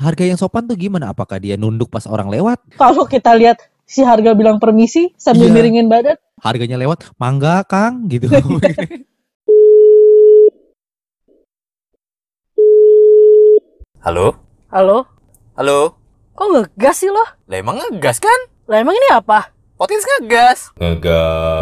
harga yang sopan tuh gimana? Apakah dia nunduk pas orang lewat? Kalau kita lihat si harga bilang permisi sambil Iya. miringin badan, Harganya lewat, mangga Kang gitu. Halo? halo, Halo? kok ngegas sih lo? Lah emang ngegas kan? Lah emang ini apa? Potins ngegas. Ngegas.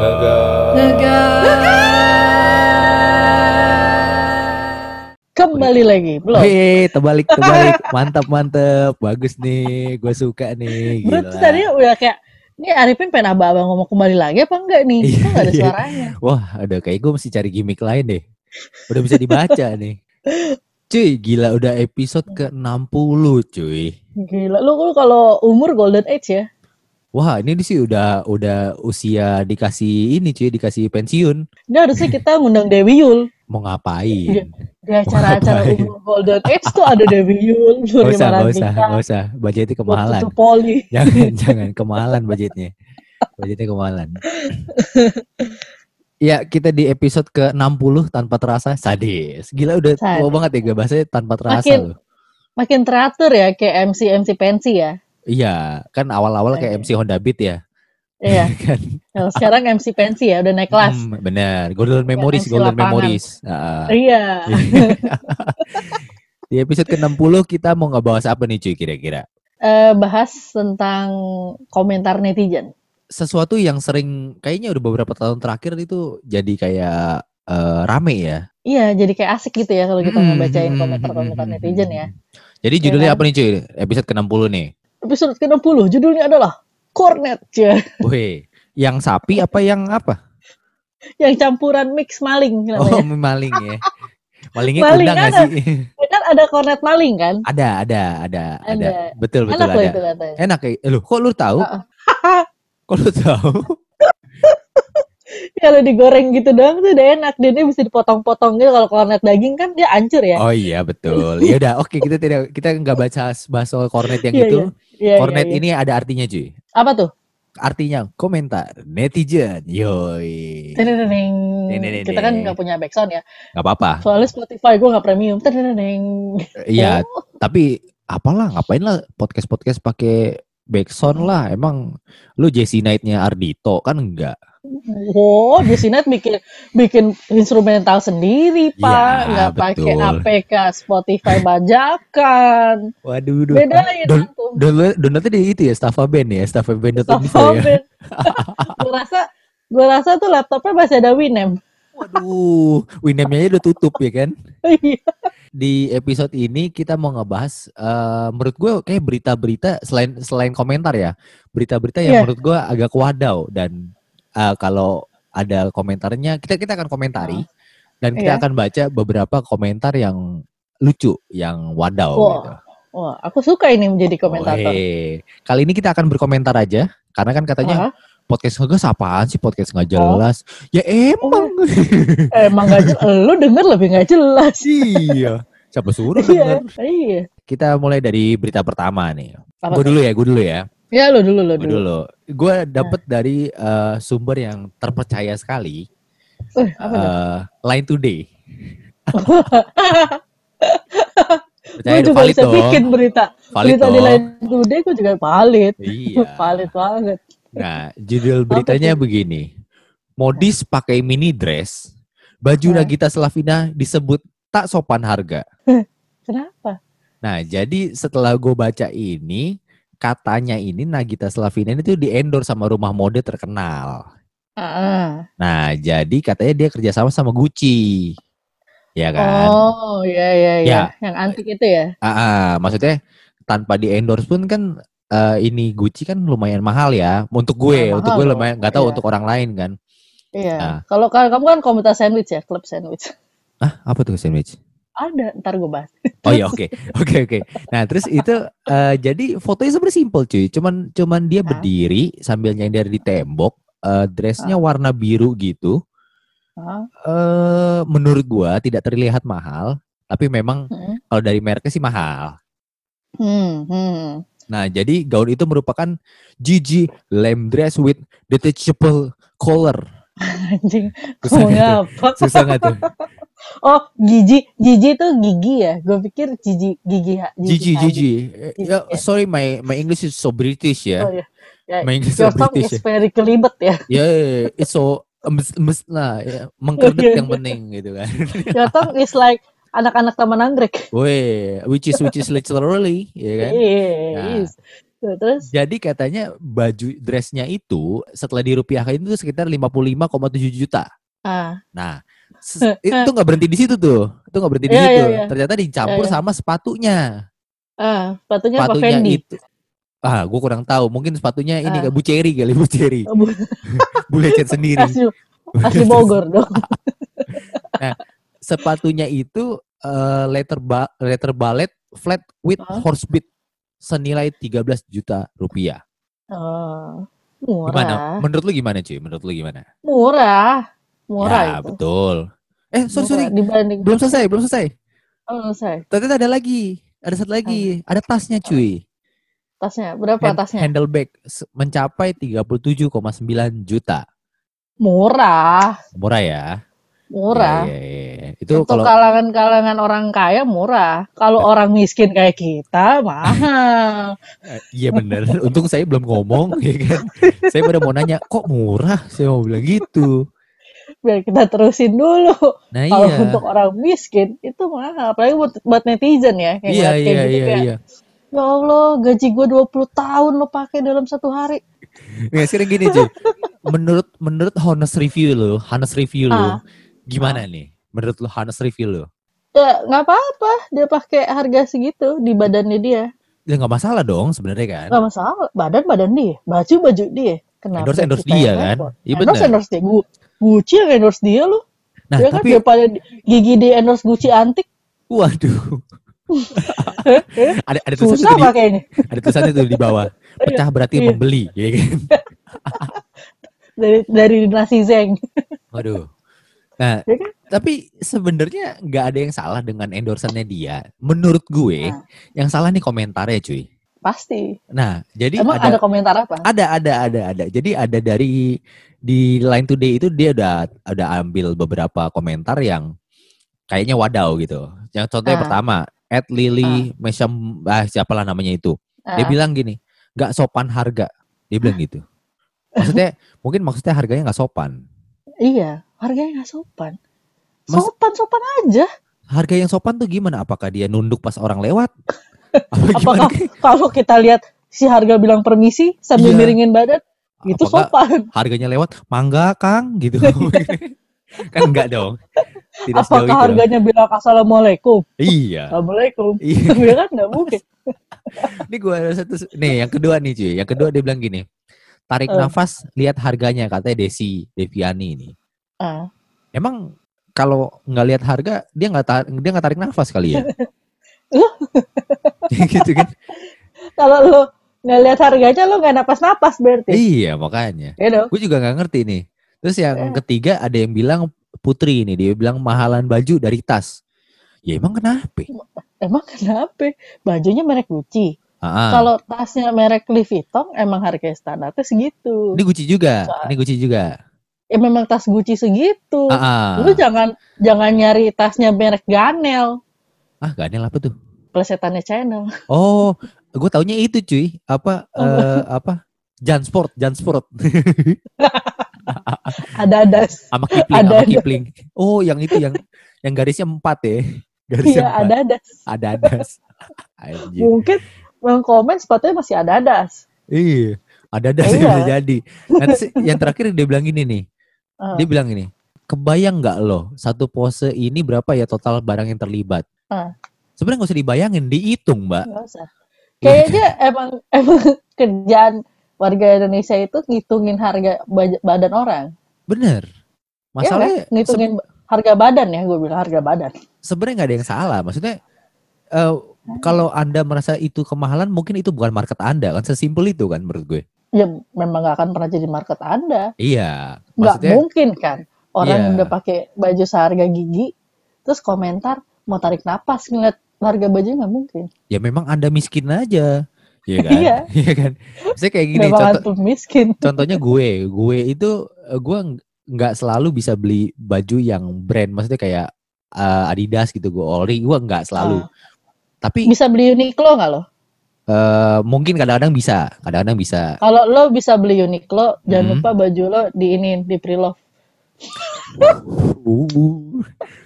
Kembali lagi, belum? Hei, terbalik terbalik, mantap mantap, bagus nih, gue suka nih. Gila. tadi udah kayak, ini Arifin pengen abang-abang ngomong kembali lagi apa enggak nih? Iya, Kok nggak ada iya. suaranya? Wah, ada kayak gue mesti cari gimmick lain deh. Udah bisa dibaca nih. Cuy, gila udah episode ke-60 cuy. Gila, lu, lu kalau umur golden age ya? Wah, ini sih udah udah usia dikasih ini cuy, dikasih pensiun. Ini harusnya kita ngundang Dewi Yul. Mau Iya. ngapain? Di acara-acara umur golden age tuh ada Dewi Yul, Gak Nurni usah, gak usah, gak usah. Budgetnya kemahalan. Waktu Poli. Jangan, jangan kemahalan budgetnya. Budgetnya kemahalan. Ya, kita di episode ke-60 tanpa terasa sadis. Gila udah tua Sadis. banget ya gak bahasanya tanpa terasa Makin- loh. Makin teratur ya kayak MC MC pensi ya. Iya, kan awal-awal kayak Iya. MC Honda Beat ya. Iya. kan? Nah, sekarang MC pensi ya udah naik kelas. Hmm, bener, Golden Memories, MC Golden lapangan. Memories. Ah. Iya. Di episode ke-60 kita mau ngebahas apa nih cuy kira-kira? Eh, bahas tentang komentar netizen. Sesuatu yang sering kayaknya udah beberapa tahun terakhir itu jadi kayak eh, rame ya. Iya, jadi kayak asik gitu ya kalau kita Hmm, ngebacain hmm, komentar-komentar hmm, netizen hmm, ya. Jadi judulnya kan? apa nih cuy? Episode ke-60 nih. Episode ke-60 judulnya adalah Cornet ya. Wih, yang sapi apa yang apa? Yang campuran mix maling Oh, namanya. maling ya. Malingnya Maling kundang ada. sih? Kan ada cornet maling kan? ada, ada, ada, ada. Ada. Betul, betul Enak loh ada. itu katanya. Enak ya. Eh, Loh, kok lu tahu? Heeh. Kok lu tahu? Kalau digoreng gitu doang tuh udah enak. Dia dia bisa dipotong-potong gitu. Kalau cornet daging kan dia hancur ya. Oh iya betul. Ya udah, oke kita tidak kita nggak baca bahas soal kornet yang Iya, itu. Iya, kornet iya, iya. ini ada artinya cuy. Apa tuh? Artinya komentar netizen. Yoi. Teneneng. Kita kan nggak punya backsound ya. Nggak apa-apa. Soalnya Spotify gue nggak premium. Teneneng. Iya, Oh, tapi apalah ngapain lah podcast-podcast pakai backsound lah. Emang lu Jesse Knight-nya Ardito kan enggak? Oh, di sini bikin bikin instrumental sendiri, Pak. Ya, Nggak pakai. APK Spotify bajakan. Waduh, duh. Bedain Don- antum. Download downloadnya di itu ya, Staffa Band ya, Staffa Band Sama ya. Ben. gue rasa gue rasa tuh laptopnya masih ada Winem. Waduh, Winamp-nya udah tutup ya kan? Iya. di episode ini kita mau ngebahas eh, menurut gue kayak berita-berita selain selain komentar ya berita-berita yang Iya. menurut gue agak wadaw dan eh, kalau ada komentarnya kita kita akan komentari dan kita Iya. akan baca beberapa komentar yang lucu yang wadaw Wah, gitu. Wah, aku suka ini menjadi komentator. Weh. Kali ini kita akan berkomentar aja karena kan katanya Hah? podcast ngegas apaan sih podcast nggak Oh. jelas. Ya emang. Emang gak jelas. Lu denger lebih gak jelas. iya. Siapa suruh Iya, denger? iya. Kita mulai dari berita pertama nih. Gue dulu ya, gue dulu ya. Ya lu dulu, lu Gue dulu. dulu. Gue dapet dari eh, sumber yang terpercaya sekali. Eh, apa eh, Line Today. Gue Percaya dong, juga valid bisa dong. bikin berita. Valid berita di dong. Line Today gue juga valid. Iya. valid banget. Nah, judul beritanya begini. Modis pakai mini dress, baju Hah? Nagita Slavina disebut tak sopan harga. Kenapa? Nah, jadi setelah gue baca ini, katanya ini Nagita Slavina ini tuh di endorse sama rumah mode terkenal. Ah. Nah, jadi katanya dia kerjasama sama Gucci. Ya kan? Oh, iya iya iya. Ya. Yang antik itu ya. Ah, ah, maksudnya tanpa di endorse pun kan eh, ini Gucci kan lumayan mahal ya. Untuk gue, Mahal untuk gue lumayan nggak tahu iya. untuk orang lain kan. Iya. Nah. Kalau kalau kamu kan komunitas sandwich ya, klub sandwich. Ah, apa tuh sandwich? Ada, ntar gue bahas. Oh iya, oke. Oke, oke. Nah, terus itu eh, jadi fotonya sebenarnya simple cuy. Cuman cuman dia Hah? berdiri sambil nyender di tembok, eh, dressnya warna biru gitu. Eh menurut gua tidak terlihat mahal, tapi memang hmm, kalau dari mereknya sih mahal. hmm, hmm. Nah, jadi gaun itu merupakan GG lame dress with detachable collar. Anjing, Susah nggak apa? Susah nggak tuh? Oh, gigi, gigi tuh gigi ya. Gue pikir gigi, gigi, Gigi, Hadid. Gigi. Ya, ya. sorry, my my English is so British Oh, ya. ya. Ya, My English Your so British is ya. very kelibet ya. Ya, yeah, it's so emes, emes lah, ya. mengkerdek Iya, yang iya. penting gitu kan. Your tongue is like anak-anak taman anggrek. Weh, which is which is literally, ya kan. Iya, Nah. yes. Tuh, Terus, Jadi katanya baju dressnya itu setelah dirupiahkan itu sekitar 55,7 juta. ah, Nah, itu nggak berhenti di situ tuh. Itu nggak berhenti di Iya, situ. iya, iya. Ternyata dicampur Iya, iya. sama sepatunya. ah, sepatunya apa Fendi? itu Ah, gue kurang tahu. Mungkin sepatunya ini Ah. kayak Bu Cherry kali, Bu Cherry. Oh, bu- Bu lecet sendiri. asli, asli Bogor dong. Sepatunya itu eh, letter ba letter ballet flat with Hah? horse bit senilai 13 juta rupiah. Oh, Gimana? murah. Menurut lu gimana, cuy? Menurut lu gimana? Murah. Murah ya, itu. betul. Eh, sorry, sorry. Dibanding. Belum selesai, belum selesai. Oh, saya. Ternyata ada lagi. Ada satu lagi. Ada tasnya, cuy. Tasnya, berapa Hand- tasnya? Handle bag mencapai 37,9 juta. Murah. Murah ya. Murah. Iya, iya, iya. Itu Untuk kalau kalangan-kalangan orang kaya murah. Kalau orang miskin kayak kita mahal. Eh, Iya bener. Untung saya belum ngomong, ya kan. Saya pada mau nanya, kok murah? Saya mau bilang gitu. Biar kita terusin dulu. Nah Kalau iya. untuk orang miskin itu mahal. Apalagi buat, buat netizen ya. Kayak Iya ngeliat kayak iya gitu iya iya. Ya Allah, gaji gue 20 tahun lo pakai dalam satu hari. Nggak sekarang gini cuy. Menurut menurut honest review lo, honest review lo, Ah. gimana nih? Menurut lo honest review lo? Ya nggak apa-apa. Dia pakai harga segitu di badannya dia. Ya nggak masalah dong sebenarnya kan. Nggak masalah. Badan badan dia. Baju baju dia. Kenapa? Endorse endorse dia kan. Iya endorse benar. endorse dia. Gu- Gucci yang endorse dia lo. Nah ya kan tapi, daripada di- gigi di endorse Gucci antik. waduh. ada ada tulisan Susah di, pakainya. ada tulisannya tuh di bawah. Pecah berarti Iya. membeli, ya kan? Dari dari nasi zeng. Waduh. Nah, Ya kan? tapi sebenarnya nggak ada yang salah dengan endorsannya dia. Menurut gue, Nah. yang salah nih komentarnya, cuy. Pasti. Nah, jadi Emang ada, ada komentar apa? ada ada ada ada. Jadi ada dari di Line Today itu dia udah udah ambil beberapa komentar yang kayaknya wadaw gitu. Yang contohnya Ah. pertama, at Lily Mesham ah siapalah namanya itu. Dia Ah. bilang gini, nggak sopan harga. Dia bilang gitu. Maksudnya mungkin maksudnya harganya nggak sopan. Iya, harganya nggak sopan. Sopan sopan aja. Harga yang sopan tuh gimana? Apakah dia nunduk pas orang lewat? Apa? Apakah kalau kita lihat si harga bilang permisi sambil Iya. miringin badan, itu Apakah sopan. harganya lewat? Mangga, Kang, gitu. kan enggak dong. Tidak Apakah itu. harganya bilang assalamualaikum? Iya. Assalamualaikum. Iya. Ya kan nggak mungkin. Ini gue ada satu. Nih, yang kedua nih cuy. Yang kedua dia bilang gini. Tarik Eh. nafas, lihat harganya katanya Desi Deviani ini. Ah. Emang kalau nggak lihat harga, dia nggak tar- dia nggak tarik nafas kali ya? gitu kan? Kalau lo nggak lihat harganya lo nggak napas-napas berarti. Iya makanya. Ya dong. Gue juga nggak ngerti nih. Terus yang Eh. ketiga ada yang bilang Putri ini dia bilang mahalan baju dari tas. Ya emang kenapa? Emang kenapa? Bajunya merek Gucci. Kalau tasnya merek Louis Vuitton emang harga standarnya segitu. ini Gucci juga. Soal- Ini Gucci juga. Ya memang tas Gucci segitu. Ah. Lu jangan jangan nyari tasnya merek Ganel, ah Ganel apa tuh? plesetannya Channel. Oh, gue taunya itu cuy. Apa Oh. eh, apa? Jansport, Jansport. Ada das. sama Kipling, Ada, sama ada. Kipling. Oh, yang itu yang yang garisnya empat ya. Garisnya Iya, empat. ada. Ada das. Anjir. Mungkin yang komen sepatunya masih ada das. Iya. Ada das Iya. bisa jadi. Nanti sih, yang terakhir dia bilang gini nih. Ah. Dia bilang gini. Kebayang nggak lo satu pose ini berapa ya total barang yang terlibat? Ah. Sebenarnya nggak usah dibayangin, dihitung mbak. Nggak usah. Kayaknya emang emang kerjaan warga Indonesia itu ngitungin harga badan orang. Bener. Iya Masalahnya kan? ngitungin harga badan ya, gue bilang harga badan. sebenarnya nggak ada yang salah. Maksudnya eh, kalau anda merasa itu kemahalan, mungkin itu bukan market anda kan. Sesimpel itu kan menurut gue. Ya memang nggak akan pernah jadi market Anda. Iya. Nggak Maksudnya mungkin kan orang Iya. udah pakai baju seharga gigi terus komentar mau tarik napas ngeliat harga baju nggak mungkin. ya memang anda miskin aja. Iya kan? Iya. Iya kan? Saya kayak gini. Memang Contoh, miskin. contohnya gue, gue itu eh, gue ng- nggak selalu bisa beli baju yang brand. Maksudnya kayak eh, Adidas gitu, gue ori, gue nggak selalu. Ah. Tapi Bisa beli Uniqlo nggak lo? eh, mungkin kadang-kadang bisa, kadang-kadang bisa. Kalau lo bisa beli Uniqlo, jangan Hmm. lupa baju lo di ini di pre-love. Uh,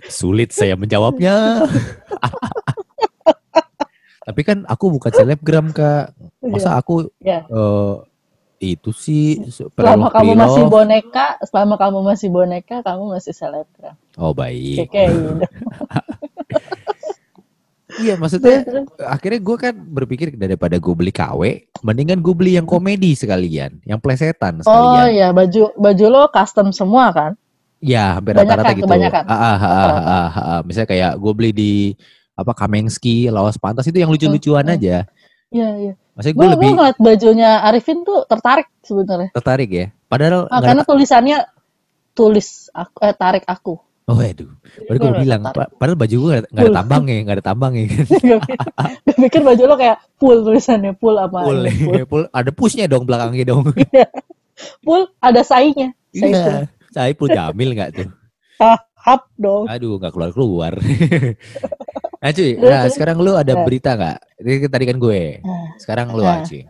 sulit saya menjawabnya. Tapi kan aku bukan selebgram kak. Masa aku Iya. eh, itu sih Selama kamu masih boneka, selama kamu masih boneka, kamu masih selebgram. Oh baik. Kayak gitu. Iya maksudnya akhirnya gue kan berpikir daripada gue beli KW, mendingan gue beli yang komedi sekalian, yang plesetan Oh sekalian. iya, baju baju lo custom semua kan? Ya hampir rata-rata gitu. kebanyakan. Ah, ah, ah, ah, ah, ah. Misalnya kayak gue beli di apa Kamengski, Lawas Pantas itu yang lucu-lucuan Hmm, hmm. aja. Iya iya. Maksudnya gue Gue lebih ngeliat bajunya Arifin tuh tertarik sebenarnya. tertarik ya. Padahal Ah, karena tulisannya tulis aku, eh tarik aku. Oh aduh, baru gue udah bilang, tertarik. pa- padahal baju gue nggak ada Full. tambangnya, nggak ada tambangnya. Gue pikir baju lo kayak full tulisannya full apa ini, full. full. ada pushnya dong belakangnya dong. Full ada saingnya. Saing full. Iya, saya pun jamil nggak tuh? Hap dong. Aduh, nggak keluar keluar. nah cuy, nah sekarang lu ada berita nggak? Ini kan tadi kan gue, Nah, sekarang lu Nah. cuy.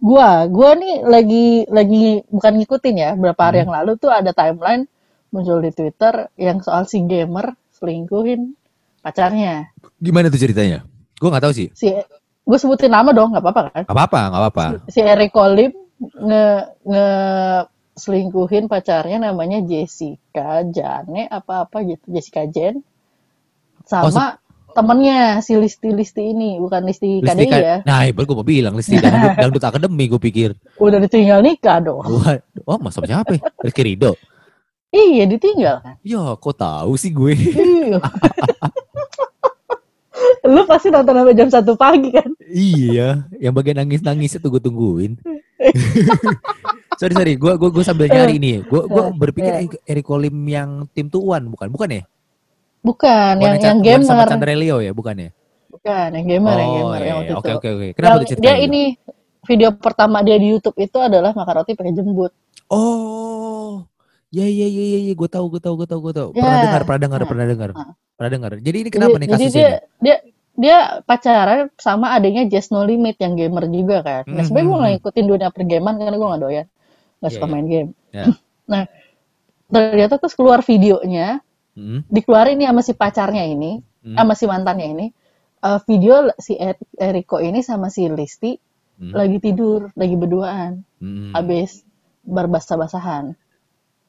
Gua, gua nih lagi lagi bukan ngikutin ya. Berapa hari Hmm. yang lalu tuh ada timeline muncul di Twitter yang soal si gamer selingkuhin pacarnya. Gimana tuh ceritanya? Gue nggak tahu sih. Si gue sebutin nama dong, nggak apa-apa kan? Gak apa-apa, gak apa-apa. Si Eric Colim nge nge selingkuhin pacarnya namanya Jessica Jane apa-apa gitu, Jessica Jen. Sama temennya si Listi Listi ini, bukan Listi Listi KDI ya. Nah, baru gue mau bilang Listi dangdut, dangdut akademi gue pikir. Udah ditinggal nikah dong. Wah, oh masa siapa? ya? Rizky Ridho. Iya, ditinggal kan. Ya, kok tahu sih gue? Iya. Lu pasti nonton sampai jam 1 pagi kan? iya, yang bagian nangis-nangis itu gue tungguin. sorry sorry, gue gue gue sambil nyari ini. Gue gue Eh, berpikir eh. eh, Eric Colim yang tim tuan bukan bukan ya? Bukan, yang yang bukan sama gamer. Chandra Leo ya, bukan ya? Bukan, yang gamer, yang oh, gamer iya, yang iya. oke itu. oke oke. Kenapa Yang tuh dia ceritanya? ini video pertama dia di YouTube itu adalah makan roti pakai jembut. Oh, ya ya ya ya, ya. gue tahu gue tahu gue tahu gue tahu. Ya. Pernah dengar pernah dengar Nah. pernah dengar Nah. pernah dengar. Jadi ini kenapa jadi, nih jadi kasusnya? dia nih? dia dia pacaran sama adiknya Just No Limit yang gamer juga kan. Nah, sebenarnya gue nggak ngikutin dunia pergaman karena gue nggak doyan, nggak Iya, suka iya. main game. Ya. nah, ternyata terus keluar videonya, Hmm, dikeluarin nih sama si pacarnya ini, hmm, sama si mantannya ini. eh, video si Er- Eriko ini sama si Listi hmm, lagi tidur, lagi berduaan, hmm. habis berbasah-basahan.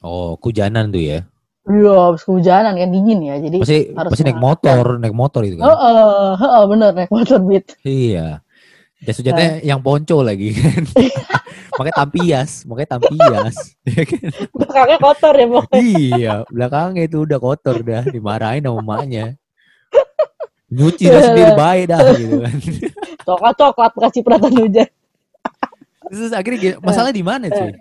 Oh, kujanan tuh ya. Iya, habis kehujanan kan dingin ya, jadi Pasti harus pasti naik motor, naik motor itu Oh, kan. oh, oh, bener naik motor beat. Iya. Jas hujannya Nah. yang ponco lagi kan. Makanya tampias, makanya tampias. Iya kan? Belakangnya kotor ya pokoknya. iya, belakangnya itu udah kotor dah, dimarahin sama emaknya. Nyuci dah sendiri baik dah gitu kan. Coklat coklat kasih perhatian hujan. Terus akhirnya masalah di mana cuy?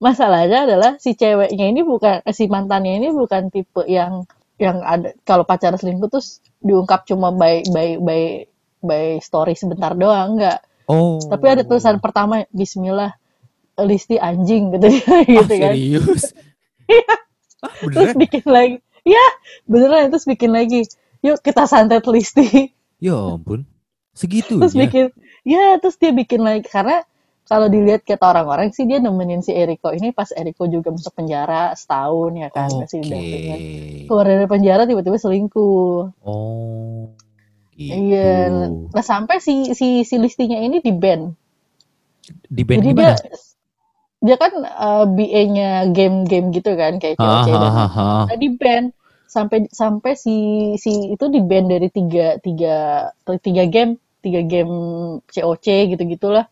Masalahnya adalah si ceweknya ini bukan eh, si mantannya ini bukan tipe yang yang ada kalau pacaran selingkuh terus diungkap cuma by by by by story sebentar doang enggak. Oh. Tapi ada tulisan pertama Bismillah Listi anjing gitu Ah, gitu kan. serius? ah, Terus bikin lagi. Ya, beneran terus bikin lagi. Yuk kita santet Listi. Ya ampun. Segitu terus ya. bikin ya terus dia bikin lagi karena kalau dilihat kata orang-orang sih dia nemenin si Eriko ini pas Eriko juga masuk penjara setahun ya kan Oke. masih keluar dari penjara tiba-tiba selingkuh Oh. Iya nah sampai si si si listinya ini di ban Di band jadi gimana? dia dia kan uh, BA-nya game-game gitu kan kayak Ah, COC dan ah, ah, ah. nah, di ban sampai sampai si si itu di ban dari tiga tiga tiga game tiga game COC gitu gitulah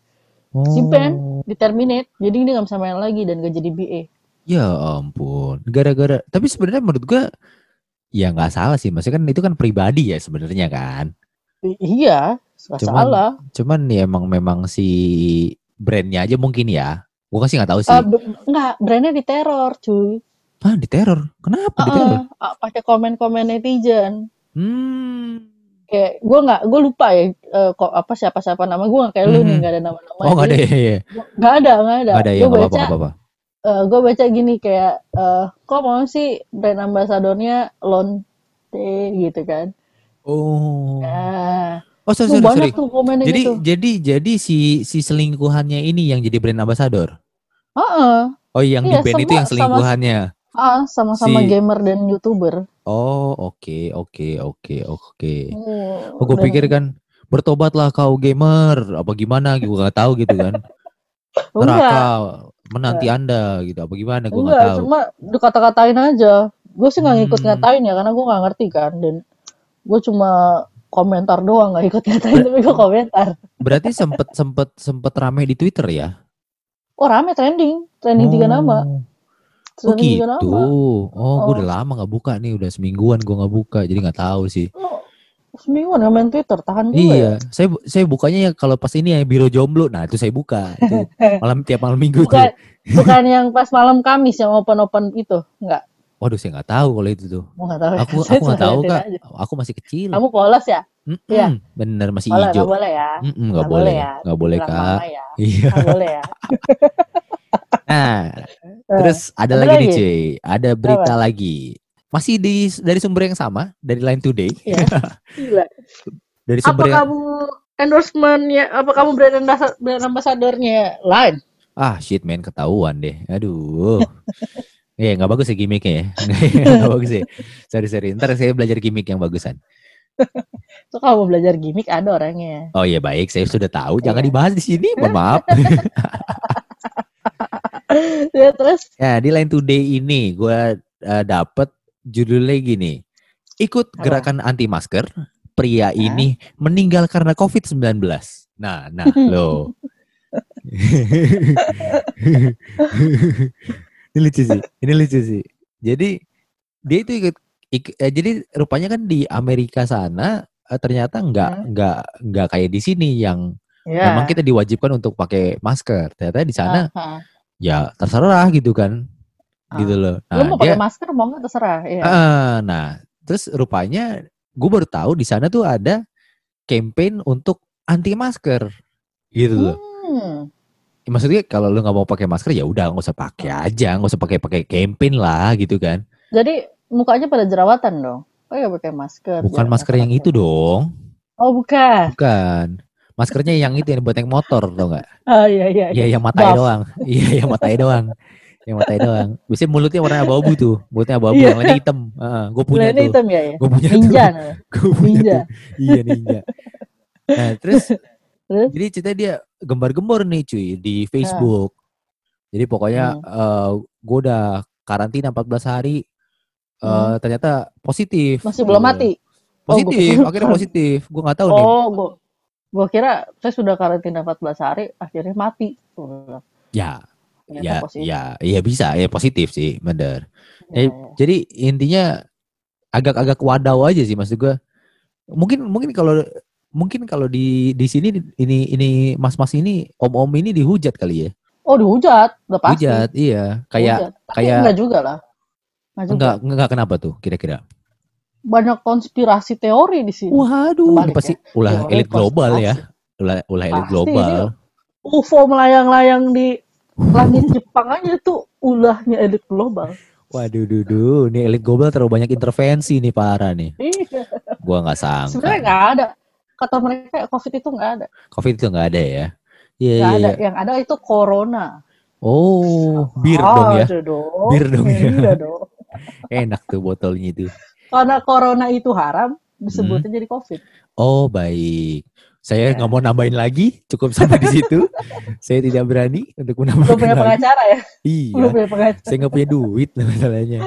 di ban Oh. di terminate jadi dia nggak bisa main lagi dan gak jadi BA Ya ampun, gara-gara. Tapi sebenarnya menurut gua ya nggak salah sih. Maksudnya kan itu kan pribadi ya sebenarnya kan. Iya nggak Cuman- salah Cuman ya emang memang si brandnya aja mungkin ya. Gua sih nggak tahu sih. Be- nggak brandnya diteror cuy ah diteror. Kenapa diteror? Heeh, ah, pakai komen-komen netizen Hmm. kayak gue nggak gue lupa ya eh, kok apa siapa siapa nama gue nggak kayak lu nih nggak ada nama-nama Oh nggak ada ya. ya. nggak ada nggak ada Nggak ada ya gue nggak baca apa-apa nggak apa-apa. gue baca gini kayak eh, kok mau sih brand ambasadornya lone gitu kan. Oh. Nah, Oh, sorry, sorry, banyak sorry. tuh komennya Jadi gitu. jadi jadi si si selingkuhannya ini yang jadi brand ambassador. Heeh. Oh, yang di Iya, band itu yang sama- selingkuhannya. Ah, sama-sama Si- gamer dan youtuber. Oh, oke, oke, oke, oke. Hmm, Oh, gue dan- pikir kan bertobatlah kau gamer, apa gimana? Gue nggak tahu gitu kan. Neraka menanti anda gitu, apa gimana? Gue nggak tahu. cuma dikata-katain aja. Gue sih nggak ngikut Hmm. ngatain ya, karena gue nggak ngerti kan. Dan gue cuma komentar doang, nggak ikut ngatain, tapi gue komentar. Berarti sempet sempet sempet rame di Twitter ya? Oh rame trending, trending tiga nama. Oh, Trending tiga gitu. nama. Oh, gue Oh. udah lama nggak buka nih, udah semingguan gue nggak buka, jadi nggak tahu sih. Oh, semingguan nggak main Twitter, tahan dulu ya. Iya, saya bu- saya bukanya ya kalau pas ini ya biro jomblo, nah itu saya buka itu malam tiap malam minggu Bukan, tuh. bukan yang pas malam Kamis yang open-open itu, nggak. Waduh, saya nggak tahu kalau itu tuh. Nggak tahu. ya. Aku Saya aku nggak tahu kak, aja. aku masih kecil. Kamu polos ya? Mm-mm, Iya. Bener masih hijau. nggak boleh ya? Mm-mm, nggak Nggak boleh, ya? nggak boleh kak. ya. Iya. Nggak boleh ya. Nah, terus ada ada lagi nih lagi? cuy, ada berita lagi. Masih di dari sumber yang sama, dari Line Today, Iya. Gila. dari Apa sumber yang kamu endorsement-nya, apa kamu brand, ambas- brand ambassador-nya Line? ah shit man ketahuan deh. Aduh. Eh nggak bagus ya gimmicknya ya. Nggak bagus ya. Sorry sorry. Ntar saya belajar gimmick yang bagusan. So kalau mau belajar gimmick ada orangnya. Oh iya baik, saya sudah tahu. Jangan Iya. dibahas di sini. Mohon maaf. ya terus ya di Line Today ini gue dapet judulnya gini. Ikut Apa? gerakan anti masker, pria ini meninggal karena COVID-19. Nah, nah, lo. ini lucu sih. Ini lucu sih. Jadi dia itu ikut, ik- eh, jadi rupanya kan di Amerika sana eh, ternyata nggak Hmm. nggak nggak kayak di sini yang ya. memang kita diwajibkan untuk pakai masker. Ternyata di sana Ah, ah. ya terserah gitu kan. Ah. Gitu loh. Lu Nah, mau dia pakai masker mau nggak terserah. Iya. Ah, nah, terus rupanya gue baru tahu di sana tuh ada campaign untuk anti masker, gitu loh. Hmm. Ya, Maksudnya kalau lu nggak mau pakai masker ya udah nggak usah pakai aja, nggak usah pakai pakai campaign lah, gitu kan. Jadi mukanya pada jerawatan dong. Oh ya pakai masker. Bukan masker yang itu dong, Oh bukan. bukan. Maskernya yang itu yang buat naik motor, tau nggak? Oh iya iya. Iya, yang matanya doang. Iya, yang matanya doang. Yang matanya doang. Biasanya mulutnya warna abu-abu tuh, mulutnya abu-abu, Iya. yang lainnya hitam. gue punya Kulitnya tuh. hitam ya ya. Gue punya Ninja. tuh. Gue punya Ninja. tuh. Iya ninja. Nah terus, Terus? jadi cerita dia gembar-gembor nih cuy di Facebook. Jadi pokoknya Hmm. gue udah karantina 14 hari. eh Hmm. ternyata positif. Masih belum Gitu. mati. Oh, Positif, gua- akhirnya positif. Gue nggak tahu nih. Oh, gua, gua kira saya sudah karantina 14 hari, akhirnya mati. Ya, ya, positif. ya, ya bisa, ya positif sih, bener. Ya, Eh, ya. Jadi intinya agak-agak wadaw aja sih maksud gue. Mungkin mungkin kalau mungkin kalau di di sini ini ini mas-mas ini om-om ini dihujat kali ya. Oh, dihujat, udah pasti. Hujat, iya. Kayak kayak- enggak juga lah. Enggak juga. enggak enggak kenapa tuh kira-kira? Banyak konspirasi teori di sini. Waduh, ini pasti ya. ulah elit global ya. Ulah ulah elit global. UFO melayang-layang di langit Jepang aja tuh ulahnya elit global. Waduh, dudu, ini elit global terlalu banyak intervensi nih parah nih. Iya. Gua nggak sangka. Sebenarnya nggak ada. Kata mereka COVID itu nggak ada. Covid itu nggak ada ya? Iya, ada. iya. Yang ada itu corona. Oh, bir dong ya. Dong. Bir dong ya. Iya dong. Enak tuh botolnya itu. Karena corona itu haram, Hmm. disebutnya jadi COVID. Oh baik, saya Ya. nggak mau nambahin lagi, cukup sampai di situ. saya tidak berani untuk Belum menambahkan punya lagi. pengacara ya? Iya, Belum punya pengacara. saya nggak punya duit masalahnya.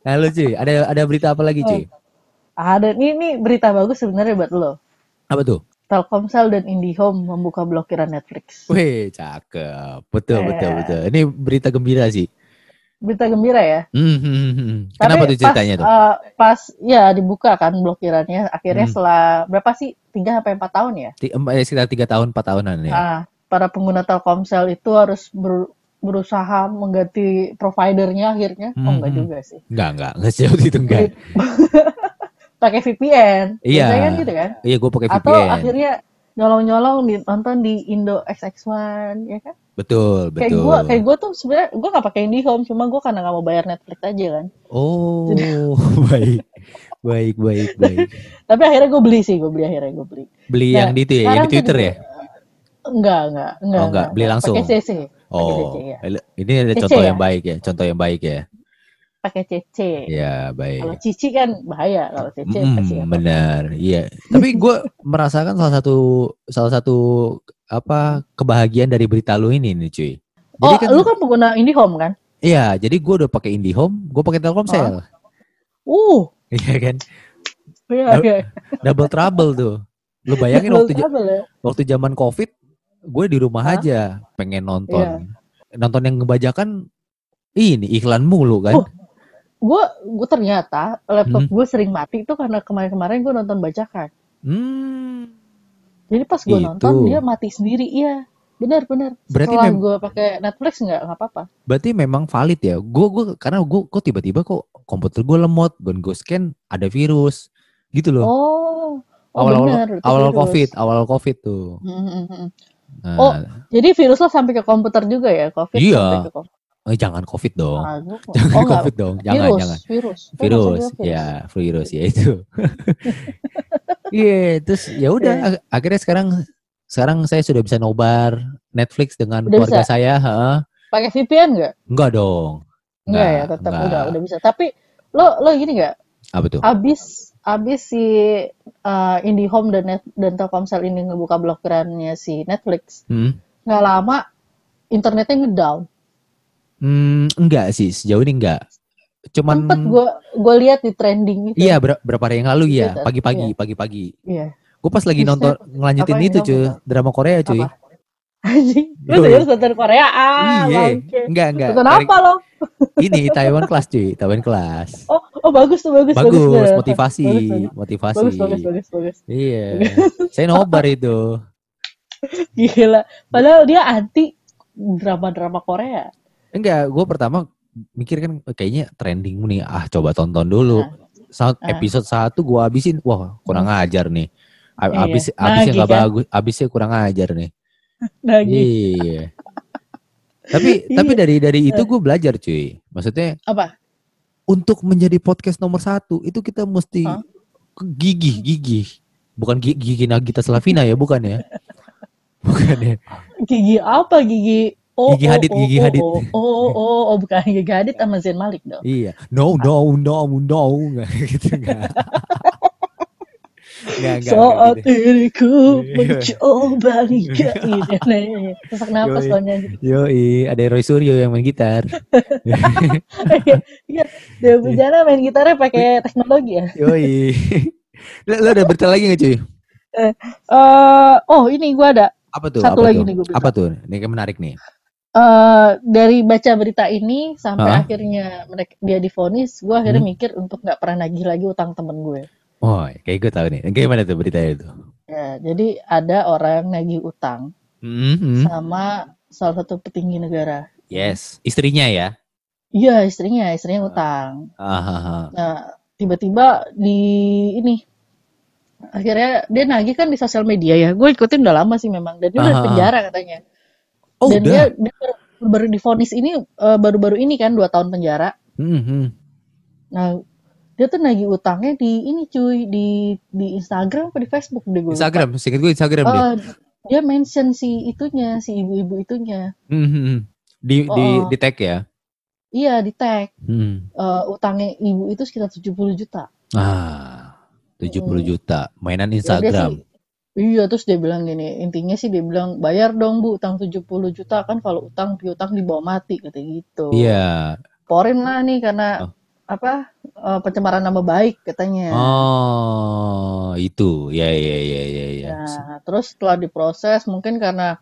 Halo cuy, ada ada berita apa lagi cuy? Ada ini, ini berita bagus sebenarnya buat lo. Apa tuh? Telkomsel dan IndiHome membuka blokiran Netflix. Wih, cakep, betul Eh. betul betul. Ini berita gembira sih. Berita gembira ya. Hmm, hmm, hmm, hmm. Kenapa Tapi tuh ceritanya pas, tuh? eh, pas ya dibuka kan blokirannya. Akhirnya Hmm. setelah berapa sih? 3 sampai 4 tahun ya. Ti- em, eh, sekitar tiga tahun, empat tahunan ya. Nah, para pengguna Telkomsel itu harus ber- berusaha mengganti providernya akhirnya. Oh, Hmm, enggak hmm. juga sih. Enggak enggak, enggak sejauh itu enggak. Pakai VPN. Iya. Biasanya kan gitu kan. Iya, gue pakai Atau VPN. akhirnya nyolong-nyolong nonton di Indo XX1 ya kan Betul, kayak betul. gue kayak gue tuh sebenarnya gue nggak pakai IndiHome cuma gue karena nggak mau bayar Netflix aja kan Oh, baik. Baik, baik, baik. tapi akhirnya gue beli sih gue beli akhirnya gue beli Beli Nah, yang di itu ya, yang di Twitter ya? enggak enggak enggak Oh, enggak, beli langsung. pakai CC Oh, CC ya ini ada CC contoh ya? yang baik ya, contoh yang baik ya. Pakai CC Ya, kalau baik. Cici kan bahaya kalau CC Mm, pasti benar, iya. Tapi gue merasakan salah satu salah satu apa kebahagiaan dari berita lu ini nih, cuy. Jadi oh kan, lu kan pengguna IndiHome kan iya, jadi gue udah pakai IndiHome, gue pakai Telkomsel, uh iya kan? iya Dap- iya Double trouble tuh. Lu bayangin waktu trouble ya. waktu zaman covid, gue di rumah Hah? aja pengen nonton, Iya. nonton yang ngebajakan ini iklan mulu kan? Oh, gue gue ternyata laptop Hmm. gue sering mati itu karena kemarin-kemarin gue nonton bajakan Hmm, jadi pas gue nonton dia mati sendiri iya benar benar Berarti setelah mem- gue pakai Netflix nggak nggak apa-apa berarti memang valid ya. Gue gue karena gue kok tiba-tiba kok komputer gue lemot, dan gue scan ada virus, gitu loh. oh oh itu awal virus. covid, awal covid tuh. Hmm, hmm, hmm. Nah, Oh. jadi virus lo sampai ke komputer juga ya covid Iya. sampai ke komputer eh, jangan covid dong, Ah, gua- jangan oh enggak covid dong, jangan virus jangan. virus Oh, Virus, maksud gua ya virus ya itu. Iya, terus ya udah ag- akhirnya sekarang sekarang saya sudah bisa nobar Netflix dengan Udah keluarga bisa? saya, heeh. pakai VPN nggak Enggak dong. Enggak ya tetap enggak. udah udah bisa tapi lo lo gini nggak Apa tuh? abis abis si uh, IndiHome dan Net, dan Telkomsel ini ngebuka blokirannya si Netflix Hmm? nggak lama internetnya ngedown Hmm, enggak sih, sejauh ini enggak. Cuman sempet gue gue lihat di trending itu Iya, ber- berapa hari yang lalu ya, pagi-pagi, iya. pagi-pagi. iya Gue pas lagi nonton ngelanjutin apa itu cuy, drama Korea cuy. Apa? anjing lu Yoi. serius nonton Korea ah Iya, enggak enggak. nonton apa lo Ini Taiwan kelas cuy, Taiwan kelas. oh oh bagus tuh bagus Bagus, motivasi, bagus, bagus. motivasi. bagus bagus bagus bagus Iya. Saya nobar itu. gila padahal dia anti drama-drama Korea Enggak, gue pertama mikir kan kayaknya trending nih. Ah, coba tonton dulu. Saat episode 1 gue habisin, wah kurang ajar nih. A- Iya. Abis abisnya nggak kan? bagus, abisnya kurang ajar nih. lagi Iya. tapi tapi Iya. dari dari itu gue belajar cuy. Maksudnya apa untuk menjadi podcast nomor satu itu kita mesti Hah? gigih gigih. Bukan gi- gigi Nagita Slavina ya, bukan ya? Bukan ya. gigi apa gigi oh, Gigi oh, Hadid, oh, Gigi oh, Hadid. oh, oh, oh, oh, oh, bukan gigi Hadid sama Zain Malik dong Iya. No, no, no, no. Gitu enggak. Enggak, enggak. Saat enggak gitu. ini ku Iya. mencoba ini Sesak napas Yoi. lo nyanyi Yoi, ada Roy Suryo yang main gitar. Iya, dia bencana main gitarnya pakai teknologi ya. Yoi. lo, lo ada berita lagi nggak cuy? Eh, oh ini gua ada. Apa tuh? Satu apa lagi tuh? nih gua berita. Apa tuh? Ini kayak menarik nih. Eh dari baca berita ini sampai Hah? akhirnya mereka dia difonis, gua akhirnya Hmm. mikir untuk nggak pernah nagih lagi utang temen gue. Oh, kayak gue tahu nih. Gimana tuh beritanya itu? Ya, jadi ada orang nagih utang Mhm. sama salah satu petinggi negara. Yes, istrinya ya. Iya istrinya, istrinya utang. Ah, Nah tiba-tiba di ini akhirnya dia nagih kan di sosial media ya. Gue ikutin udah lama sih memang dan dia udah Ah, ah. penjara katanya. Oh, dan udah. dia, dia baru, baru difonis ini eh, baru-baru ini kan dua tahun penjara. Mhm. Nah dia tuh nagih utangnya di ini cuy di di Instagram apa di Facebook deh gue. Instagram, singkat gue Instagram deh. Eh, dia mention si itunya si ibu-ibu itunya. Mhm. Di di Oh. di tag ya. Iya di tag Hmm. Eh, utangnya ibu itu sekitar 70 juta. Ah, 70 Hmm. juta. Mainan Ya, dia Instagram. sih- Iya terus dia bilang gini intinya sih dia bilang bayar dong bu utang 70 juta kan kalau utang piutang dibawa mati kata gitu. Iya. Porin lah nih karena Oh. apa eh, pencemaran nama baik katanya. Oh, itu. Ya ya ya ya ya. Nah, terus setelah diproses mungkin karena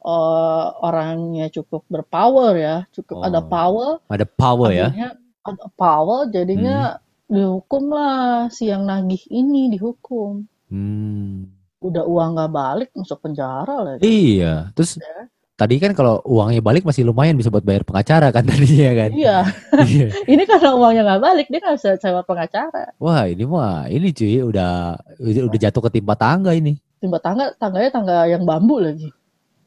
eh, orangnya cukup berpower ya, cukup ada Oh, power, Ada power ya. ada power jadinya dihukum lah si yang nagih ini dihukum. Hmm. Udah uang nggak balik masuk penjara lagi. Iya, terus Ya. tadi kan kalau uangnya balik masih lumayan bisa buat bayar pengacara kan tadinya kan. Iya, Iya. ini karena uangnya nggak balik dia nggak bisa sewa pengacara. Wah, ini mah ini cuy udah udah jatuh ke timpa tangga ini. Timba tangga, tangganya tangga yang bambu lagi.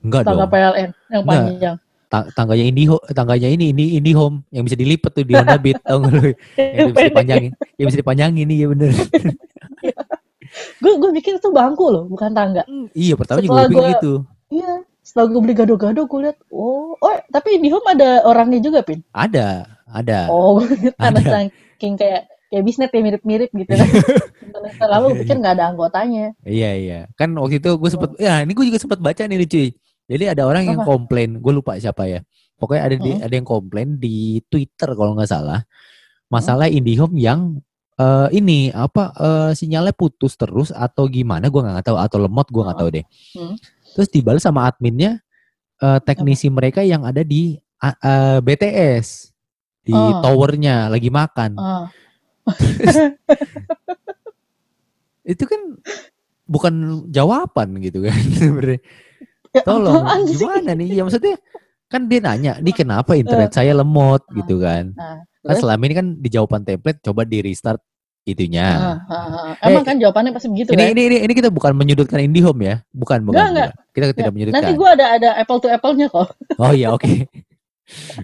Enggak Tangga dong. PLN yang panjang. Ta- tangganya Indiho, tangganya ini ini Indihome yang bisa dilipet tuh di Honda Beat, tau nggak lu? Yang bisa dipanjangin, yang bisa dipanjangin iya bener. Gue gue pikir itu bangku loh, bukan tangga. iya pertama juga gue pikir gitu. Iya. Setelah gue beli gado-gado, gue lihat, oh, oh, tapi IndiHome ada orangnya juga, Pin. Ada, ada. Oh, karena Ada. saking kayak kayak bisnet ya mirip-mirip gitu kan. Lama gue pikir nggak ada anggotanya. Iya iya. Kan waktu itu gue sempet, ya ini gue juga sempat baca nih cuy. Jadi ada orang yang Apa? komplain, gue lupa siapa ya. Pokoknya ada di, Hmm. ada yang komplain di Twitter kalau nggak salah, masalah IndiHome yang eh, ini apa eh, sinyalnya putus terus atau gimana gue nggak tahu atau lemot gue nggak tahu deh. Hmm. Terus dibalas sama adminnya eh, teknisi mereka yang ada di a- eh, BTS di Oh. towernya lagi makan. Ah, Itu kan bukan jawaban gitu kan sebenarnya. ya Tolong gimana nih? Ya maksudnya kan dia nanya, "Nih kenapa internet saya lemot?" gitu kan. Nah, Kan selama ini kan di jawaban template coba di restart itunya. Ah. Emang kan jawabannya pasti begitu ini, kan? ini ini ini kita bukan menyudutkan IndiHome ya. Bukan, bukan. Nggak, nggak. bukan. Kita tidak Ya, menyudutkan. Nanti gue ada ada apple to apple-nya kok. Oh iya, oke.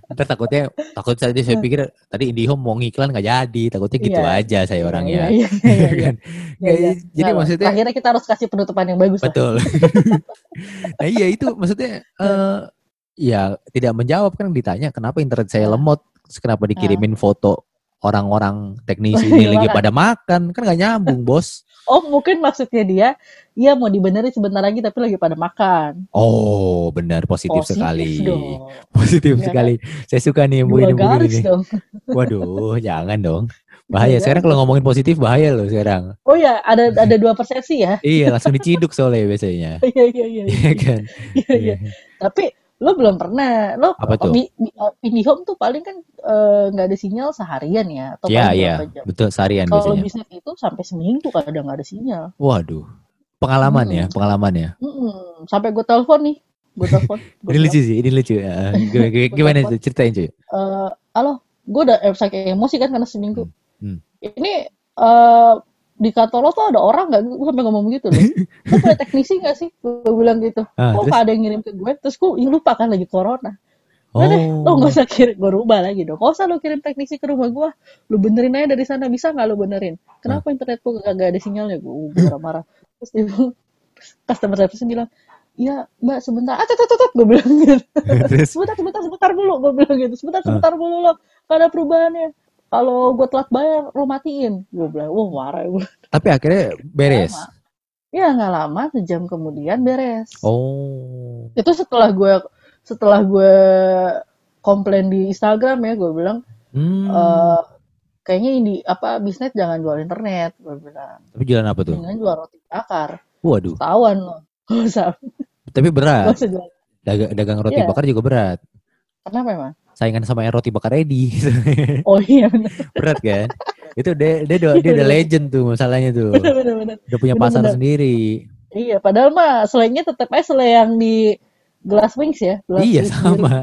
Ntar takutnya takut tadi saya pikir tadi IndiHome mau ngiklan nggak jadi, takutnya gitu Iya. aja saya orangnya. Iya, iya, iya, iya. Iya, iya. Jadi maksudnya akhirnya kita harus kasih penutupan yang bagus. Betul. nah iya itu maksudnya eh ya tidak menjawab kan ditanya kenapa internet saya Ah. lemot, kenapa dikirimin foto orang-orang teknisi ini lagi Makan. pada makan kan nggak nyambung bos. Oh mungkin maksudnya dia, iya mau dibenerin sebentar lagi tapi lagi pada makan. Oh benar positif, sekali, dong. positif Ya kan? sekali. Saya suka nih begini garis nih. dong. Waduh jangan dong. Bahaya sekarang kalau ngomongin positif bahaya loh sekarang. Oh ya, ada ada dua persepsi ya. Iya langsung diciduk soalnya biasanya. Iya iya iya. iya. Iya kan. Iya iya. Tapi lo belum pernah, lo Apa tuh? di, di uh, IndiHome tuh paling kan eh, nggak ada sinyal seharian ya, atau Iya paling iya berapa jam. betul seharian Kalau biasanya. bisnis itu sampai seminggu kadang nggak ada sinyal. Waduh pengalaman Hmm. ya pengalaman ya. Mm-mm. Sampai gue telepon nih, gue telepon. Ini lucu sih, ini lucu. Ya. Gimana, gimana, itu? Ceritain cuy. eh halo, gue udah eh, saking emosi kan karena seminggu. Hmm. Ini eh di kantor lo tuh ada orang nggak? Gue sampai ngomong gitu loh. Lo punya teknisi nggak sih? Gue bilang gitu. Ah, Kok terus? ada yang ngirim ke gue? Terus gue ya lupa kan lagi corona. Oh, Udah deh, lo nggak usah kirim. Gue rubah lagi dong. Gak usah lo kirim teknisi ke rumah gue. Lo benerin aja dari sana. Bisa nggak lo benerin? Kenapa internet gue gak, gak ada sinyalnya? Gue marah-marah. Terus dia customer service bilang, Iya mbak sebentar. Ah, tet, tet, gue bilang gitu. sebentar sebentar sebentar dulu gue bilang gitu sebentar Ah. sebentar dulu lo gak ada perubahannya kalau gue telat bayar lo matiin gue bilang wah marah gue tapi akhirnya beres. Lama. ya nggak lama sejam kemudian beres Oh, itu setelah gue setelah gue komplain di Instagram ya gue bilang hmm. eh kayaknya ini apa bisnis jangan jual internet gue bilang tapi jalan apa tuh? jangan jual roti bakar Waduh, tawan lo gak usah tapi berat. Dagang, dagang roti Iya. bakar juga berat. kenapa emang Saingan sama yang roti bakar ready. oh iya berat kan? Itu dia dia udah, dia udah legend tuh masalahnya tuh. benar benar Udah punya pasar Bener-bener. sendiri. Iya, padahal mah selainya tetap aja selai yang di Glass Wings ya. Glass Iya Wings sendiri. sama.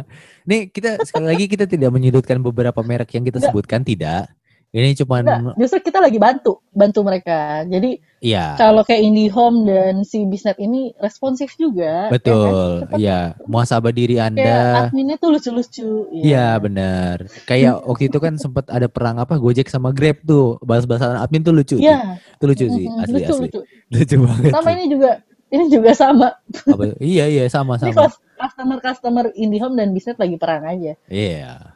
Nih kita sekali lagi kita tidak menyudutkan beberapa merek yang kita Enggak. sebutkan tidak. Ini cuman Enggak, justru kita lagi bantu, bantu mereka. Jadi iya kalau kayak IndiHome dan si Bisnet ini responsif juga. ya kan? betul. Cepat. Iya, muhasabah diri Kayak Anda. adminnya tuh lucu-lucu. Iya benar. Kayak waktu itu kan sempat ada perang apa Gojek sama Grab tuh. Bahas-bahasan admin tuh lucu. tuh. Iya, Itu lucu sih, asli lucu asli. lucu. Lucu banget. Sama sih. ini juga, ini juga sama. Apa? Iya iya sama Ini sama. customer customer IndiHome dan Bisnet lagi perang aja. Iya.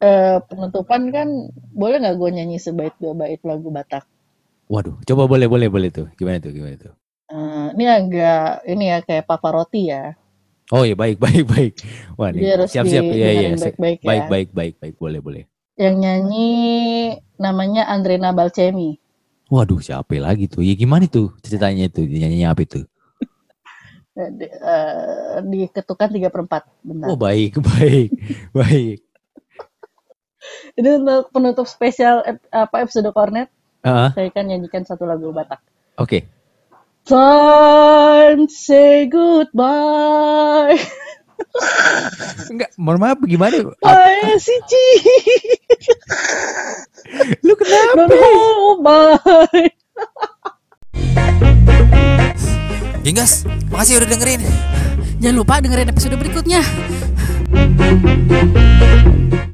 Eh, penutupan kan boleh nggak gue nyanyi sebaik dua bait lagu Batak? Waduh, coba boleh boleh boleh tuh. Gimana tuh gimana tuh? Eh, ini agak ini ya kayak Pavarotti ya. Oh iya baik baik baik. Wah nih harus siap-siap di- iya iya. dengerin siap. baik-baik ya. Baik baik baik baik boleh boleh. Yang nyanyi namanya Andrena Balcemi. Waduh, siapa lagi tuh? Ya gimana tuh ceritanya itu? Nyanyinya apa itu? Eh, di- eh, diketukan 3 per 4. Bentar. Oh baik baik baik. Ini untuk penutup spesial ep- apa episode Cornet, Ah, saya akan nyanyikan satu lagu Batak. Oke. Time to say goodbye. Enggak, mohon maaf gimana? Bye, Cici. Lu kenapa? Don't hold bye. Makasih udah dengerin. Jangan lupa dengerin episode berikutnya.